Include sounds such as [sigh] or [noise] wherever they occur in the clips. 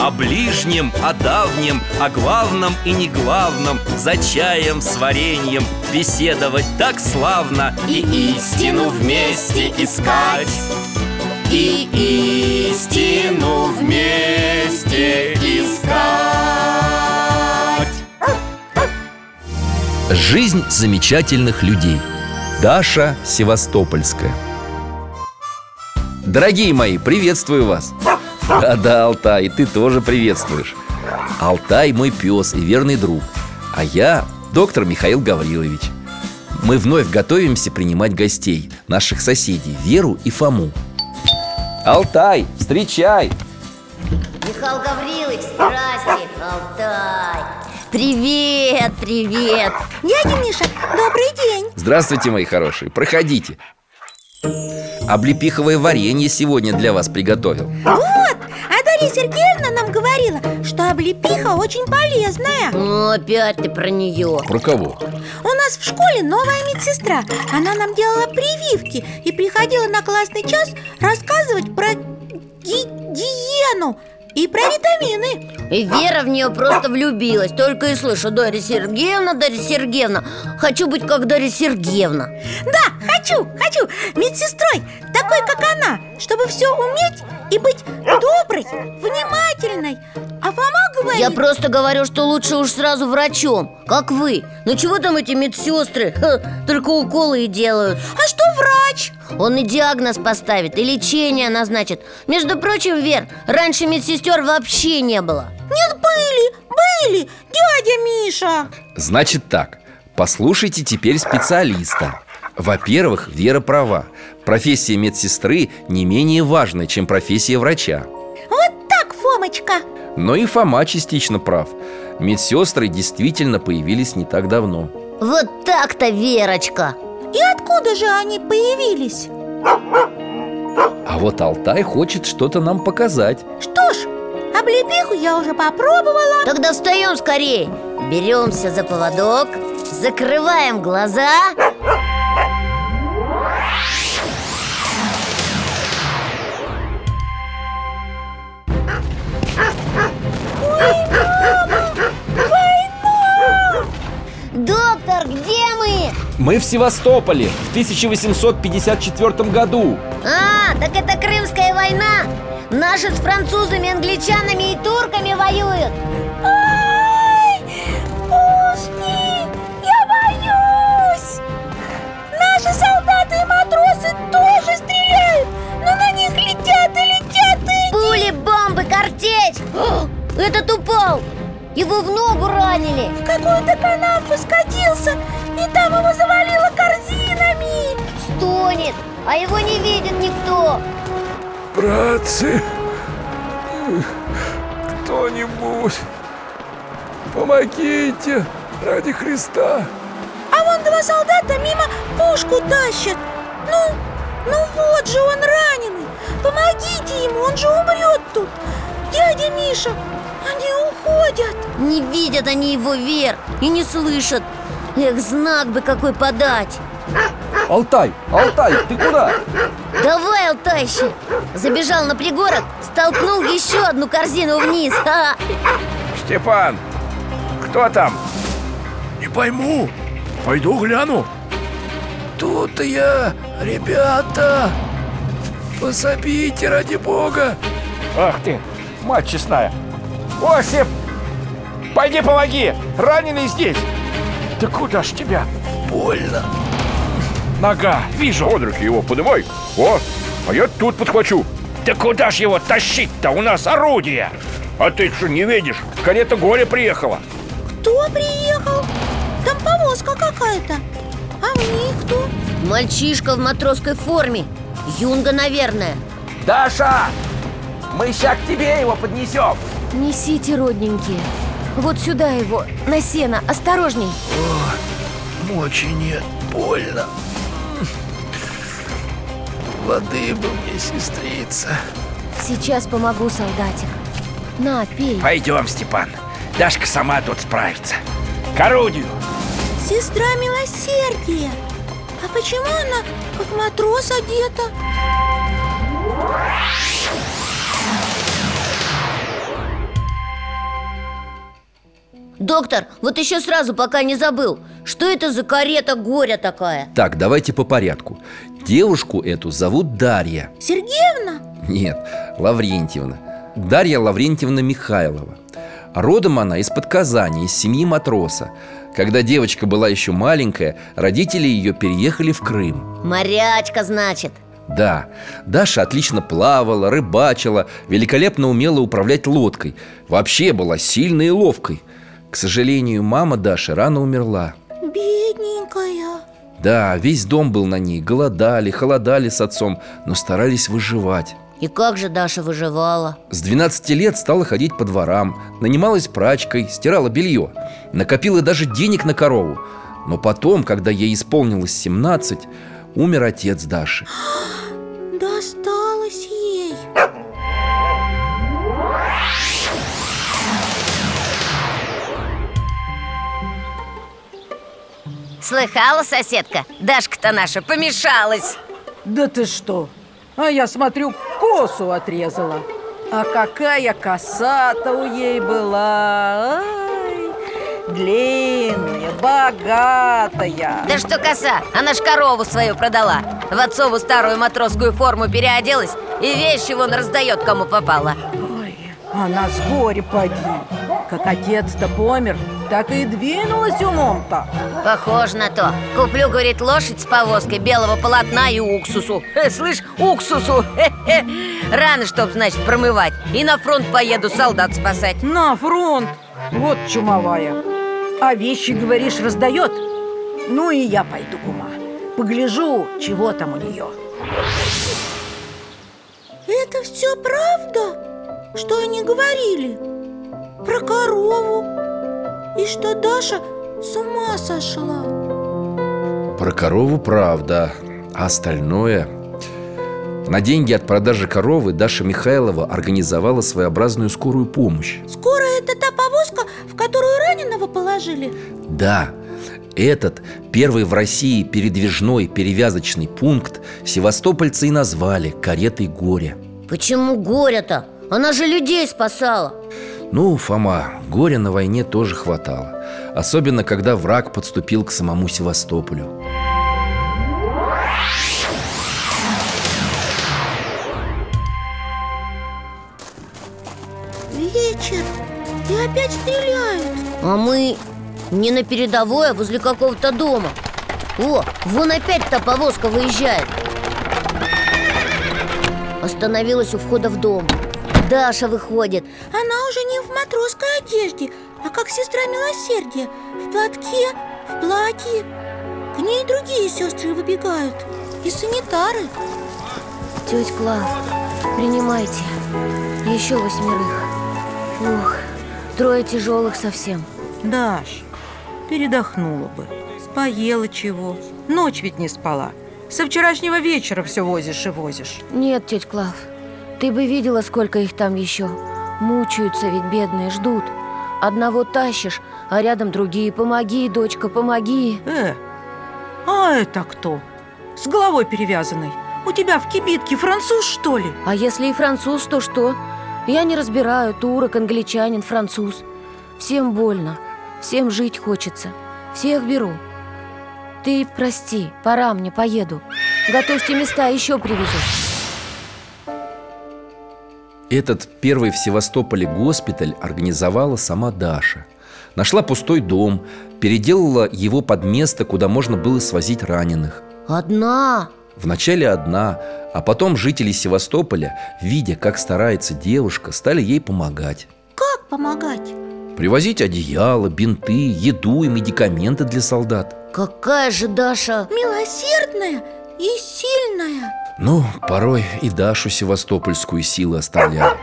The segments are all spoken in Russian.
О ближнем, о давнем, о главном и не главном За чаем с вареньем беседовать так славно И истину вместе искать. И истину вместе искать. Жизнь замечательных людей. Даша Севастопольская. Дорогие мои, приветствую вас Да-да, Алтай, ты тоже приветствуешь. Алтай мой пес и верный друг А я доктор Михаил Гаврилович. Мы вновь готовимся принимать гостей Наших соседей Веру и Фому. Алтай, встречай! Михаил Гаврилович, здрасте, Алтай. Привет, привет. Дядя Миша, добрый день. Здравствуйте, мои хорошие, проходите Облепиховое варенье сегодня для вас приготовил. Вот, а Дарья Сергеевна нам говорила, что облепиха очень полезная. Ну, опять ты про нее Про кого? У нас в школе новая медсестра. Она нам делала прививки И приходила на классный час рассказывать про ди- диену и про витамины. И Вера в нее просто влюбилась. Только и слышу Дарья Сергеевна, Дарья Сергеевна Хочу быть как Дарья Сергеевна. Да, хочу, хочу. Медсестрой, такой как она Чтобы все уметь и быть доброй, внимательной. А Фома говорит Я просто говорю, что лучше уж сразу врачом Как вы. Ну чего там эти медсестры? Ха, только уколы и делают. А что врач? Он и диагноз поставит, и лечение назначит. Между прочим, Вер, раньше медсестер вообще не было. Нет, были, были, дядя Миша. Значит так, послушайте теперь специалиста. Во-первых, Вера права Профессия медсестры не менее важна, чем профессия врача. Вот так, Фомочка! Но и Фома частично прав. Медсестры действительно появились не так давно. Вот так-то, Верочка! И откуда же они появились? А вот Алтай хочет что-то нам показать. Что ж, облепиху я уже попробовала. Тогда встаем скорее Беремся за поводок Закрываем глаза мы? В Севастополе в 1854 году. А, так это Крымская война. Наши с французами, англичанами и турками воюют. Ай, пушки, я боюсь. Наши солдаты и матросы тоже стреляют Но на них летят и летят и... Пули, бомбы, картечь. О, Этот упал. Его в ногу ранили. В какую-то канавку скатился И там его завалило корзинами. Стонет, а его не видит никто. Братцы, кто-нибудь, помогите ради Христа. А вон два солдата мимо пушку тащат. Ну, ну вот же он раненый. Помогите ему, он же умрет тут. Дядя Миша, они уходят. Не видят они его вверх и не слышат Эх, знак бы какой подать Алтай, Алтай, ты куда? Давай, Алтайщик Забежал на пригорок, столкнул еще одну корзину вниз Ха! Степан, кто там? Не пойму. Пойду гляну. Тут я, ребята. Пособите ради бога. Ах ты, мать честная. Осип, пойди помоги. Раненый здесь. Да куда ж тебя? Больно. Нога, вижу. Под руки его подымай. О, а я тут подхвачу. Да куда ж его тащить-то? У нас орудие. А ты что, не видишь? Карета Голя приехала. Кто приехал? Там повозка какая-то А мне кто? Мальчишка в матросской форме Юнга, наверное Даша, мы ща к тебе его поднесем. Несите, родненькие Вот сюда его, на сено, осторожней. Мочи нет, больно. Воды бы мне, сестрица. Сейчас помогу, солдатик. На, пей. Пойдем, Степан. Дашка сама тут справится. К орудию. Сестра милосердия. А почему она как матрос одета? Доктор, вот еще сразу, пока не забыл. Что это за карета горя такая? Так, давайте по порядку. Девушку эту зовут Дарья. Сергеевна? Нет, Лаврентьевна. Дарья Лаврентьевна Михайлова. Родом она из-под Казани, из семьи матроса. Когда девочка была еще маленькая, родители ее переехали в Крым. Морячка, значит. Да, Даша отлично плавала, рыбачила, великолепно умела управлять лодкой. Вообще была сильной и ловкой К сожалению, мама Даши рано умерла. Бедненькая. Да, весь дом был на ней, голодали, холодали с отцом, но старались выживать. И как же Даша выживала? С 12 лет стала ходить по дворам, нанималась прачкой, стирала белье Накопила даже денег на корову. Но потом, когда ей исполнилось 17, умер отец Даши [gasps] Слыхала, соседка? Дашка-то наша помешалась. Да ты что? А я смотрю, косу отрезала. А какая коса-то у ей была Ай, Длинная, богатая. Да что коса, она ж корову свою продала. В отцову старую матросскую форму переоделась И вещи вон раздает, кому попало. Ой, она с горя поди. Как отец-то помер, так и двинулась умом-то. Похоже на то. Куплю, говорит, лошадь с повозкой белого полотна и уксусу. Э, Слышь, уксусу. Хе-хе. Рано, чтоб, значит, промывать. И на фронт поеду солдат спасать. На фронт, вот чумовая. А вещи, говоришь, раздает? Ну и я пойду, кума Погляжу, чего там у нее. Это все правда? Что они говорили? Про корову И что Даша с ума сошла? Про корову правда, а остальное... На деньги от продажи коровы Даша Михайлова организовала своеобразную скорую помощь. Скоро это та повозка, в которую раненого положили? Да, этот первый в России передвижной перевязочный пункт Севастопольцы и назвали каретой горя Почему горя-то? Она же людей спасала Ну, Фома, горя на войне тоже хватало. Особенно, когда враг подступил к самому Севастополю. Вечер. И опять стреляют. А мы не на передовой, а возле какого-то дома. О, вон опять та повозка выезжает. Остановилась у входа в дом Даша выходит. Она уже не в матросской одежде, а как сестра милосердия. В платке, в платье. К ней другие сестры выбегают. И санитары. Тетя Клав, принимайте. Еще восьмерых. Ух, трое тяжелых совсем. Даш, передохнула бы. Поела чего. Ночь ведь не спала. Со вчерашнего вечера все возишь и возишь. Нет, тетя Клав, ты бы видела, сколько их там еще Мучаются ведь бедные, ждут. Одного тащишь, а рядом другие. Помоги, дочка, помоги. Э, а это кто? С головой перевязанной У тебя в кибитке француз, что ли? А если и француз, то что? Я не разбираю, турок, англичанин, француз. Всем больно, всем жить хочется. Всех беру. Ты прости, пора мне, поеду. Готовьте места, еще привезу Этот первый в Севастополе госпиталь организовала сама Даша. Нашла пустой дом, переделала его под место, куда можно было свозить раненых. Одна? Вначале одна, а потом жители Севастополя, видя, как старается девушка, стали ей помогать. Как помогать? Привозить одеяло, бинты, еду и медикаменты для солдат. Какая же Даша Милосердная и сильная ну, порой и Дашу севастопольскую силы оставляли.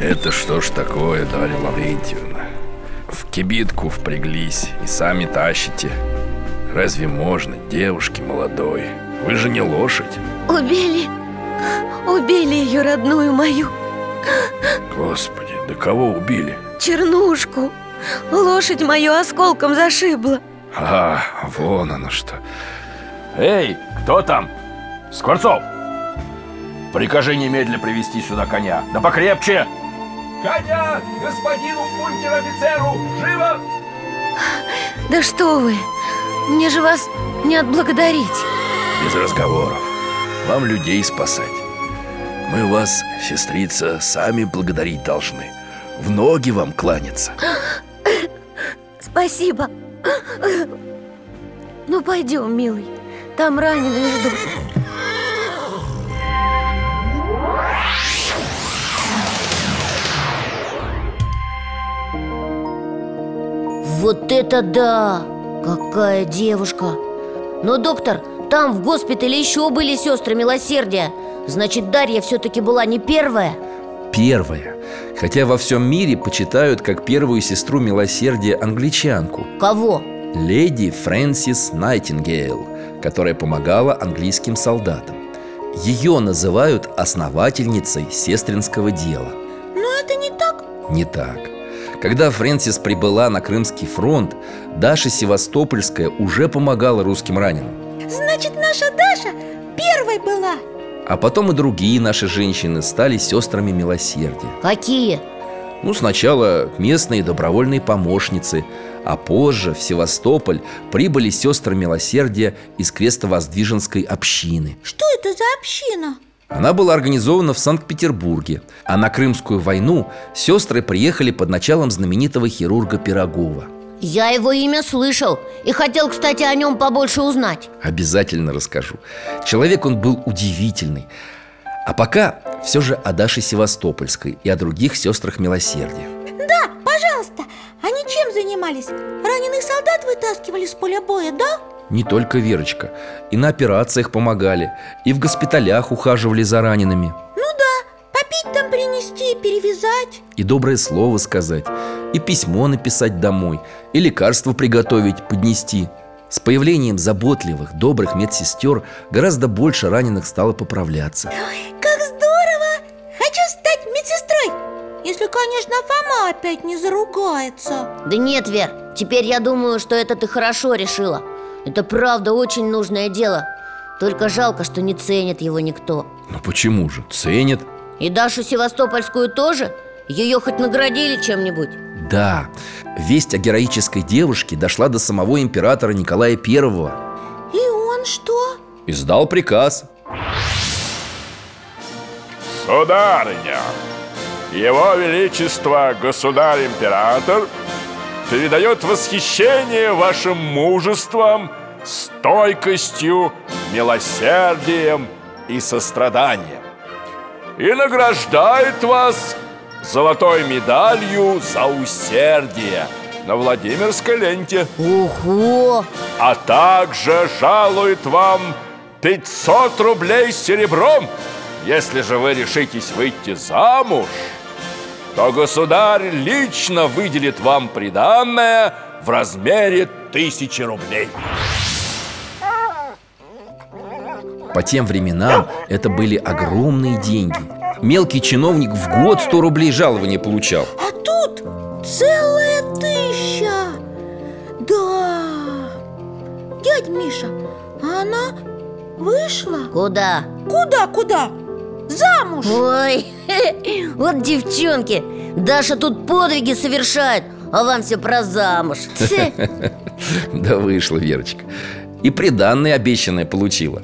Это что ж такое, Дарья Лаврентьевна? В кибитку впряглись и сами тащите. Разве можно, девушки молодой? Вы же не лошадь. Убили, убили ее родную мою Господи, да кого убили? чернушку Лошадь мою осколком зашибла А, вон оно что. Эй, кто там? Скворцов! Прикажи немедленно привести сюда коня. Да покрепче! Коня! Господину унтер-офицеру! Живо! Да что вы, мне же вас не отблагодарить Без разговоров. Вам людей спасать. Мы вас, сестрица, сами благодарить должны. В ноги вам кланяться. Спасибо Ну пойдем, милый Там раненые ждут Вот это да! Какая девушка! Но, доктор, там в госпитале еще были сестры милосердия. Значит, Дарья все-таки была не первая? Первая. Хотя во всем мире почитают как первую сестру милосердия англичанку. Кого? Леди Фрэнсис Найтингейл Которая помогала английским солдатам. Ее называют основательницей сестринского дела. Но это не так. Не так Когда Фрэнсис прибыла на Крымский фронт Даша Севастопольская уже помогала русским раненым Значит, наша Даша первой была А потом и другие наши женщины стали сестрами милосердия Какие? Ну, сначала местные добровольные помощницы А позже в Севастополь прибыли сестры милосердия из крестовоздвиженской общины Что это за община? Она была организована в Санкт-Петербурге А на Крымскую войну сестры приехали под началом знаменитого хирурга Пирогова. Я его имя слышал И хотел, кстати, о нем побольше узнать. Обязательно расскажу. Человек он был удивительный. А пока все же о Даше Севастопольской и о других сестрах милосердия. Да, пожалуйста. Они чем занимались? Раненых солдат вытаскивали с поля боя, да? Не только Верочка. И на операциях помогали И в госпиталях ухаживали за ранеными. Ну да, попить там принести, перевязать. И доброе слово сказать И письмо написать домой И лекарство приготовить, поднести. С появлением заботливых, добрых медсестер Гораздо больше раненых стало поправляться. Как здорово! Хочу стать медсестрой! Если, конечно, Фома опять не заругается. Да нет, Вер, теперь я думаю, что это ты хорошо решила Это правда очень нужное дело Только жалко, что не ценит его никто Ну почему же? Ценят И Дашу Севастопольскую тоже? Ее хоть наградили чем-нибудь? Да, весть о героической девушке дошла до самого императора Николая Первого И он что? Издал приказ Сударыня, его величество государь-император передает восхищение вашим мужеством, стойкостью, милосердием и состраданием и награждает вас золотой медалью за усердие на Владимирской ленте, Ого! а также жалует вам 500 рублей серебром. Если же вы решитесь выйти замуж, то государь лично выделит вам приданное в размере тысячи рублей. По тем временам это были огромные деньги Мелкий чиновник в год 100 рублей жалования получал А тут целая тысяча Да Дядь Миша, а она вышла? Куда? Куда, куда? Замуж! Ой, [laughs] вот девчонки Даша тут подвиги совершает А вам все про замуж. [laughs] Да вышла Верочка. И приданное обещанное получила.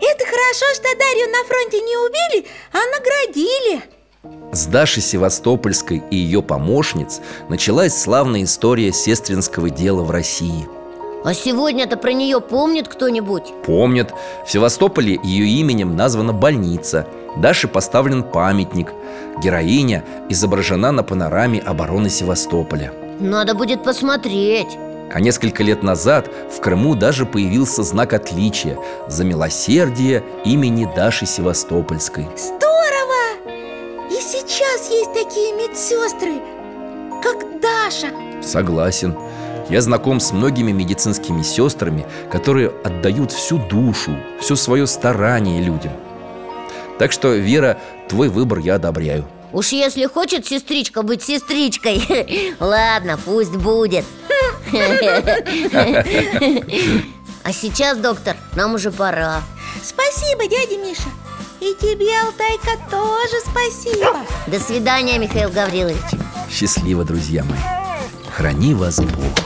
Это хорошо, что Дарью на фронте не убили, а наградили. С Дашей Севастопольской и ее помощниц Началась славная история сестринского дела в России А сегодня-то про нее помнит кто-нибудь? Помнят, в Севастополе ее именем названа больница Даше поставлен памятник Героиня изображена на панораме обороны Севастополя Надо будет посмотреть А несколько лет назад в Крыму даже появился знак отличия за милосердие имени Даши Севастопольской. Здорово! И сейчас есть такие медсестры, как Даша Согласен. Я знаком с многими медицинскими сестрами, которые отдают всю душу, все свое старание людям. Так что, Вера, твой выбор я одобряю. Уж если хочет сестричка быть сестричкой [laughs] Ладно, пусть будет А сейчас, доктор, нам уже пора Спасибо, дядя Миша И тебе, Алтайка, тоже спасибо До свидания, Михаил Гаврилович Счастливо, друзья мои. Храни вас Бог.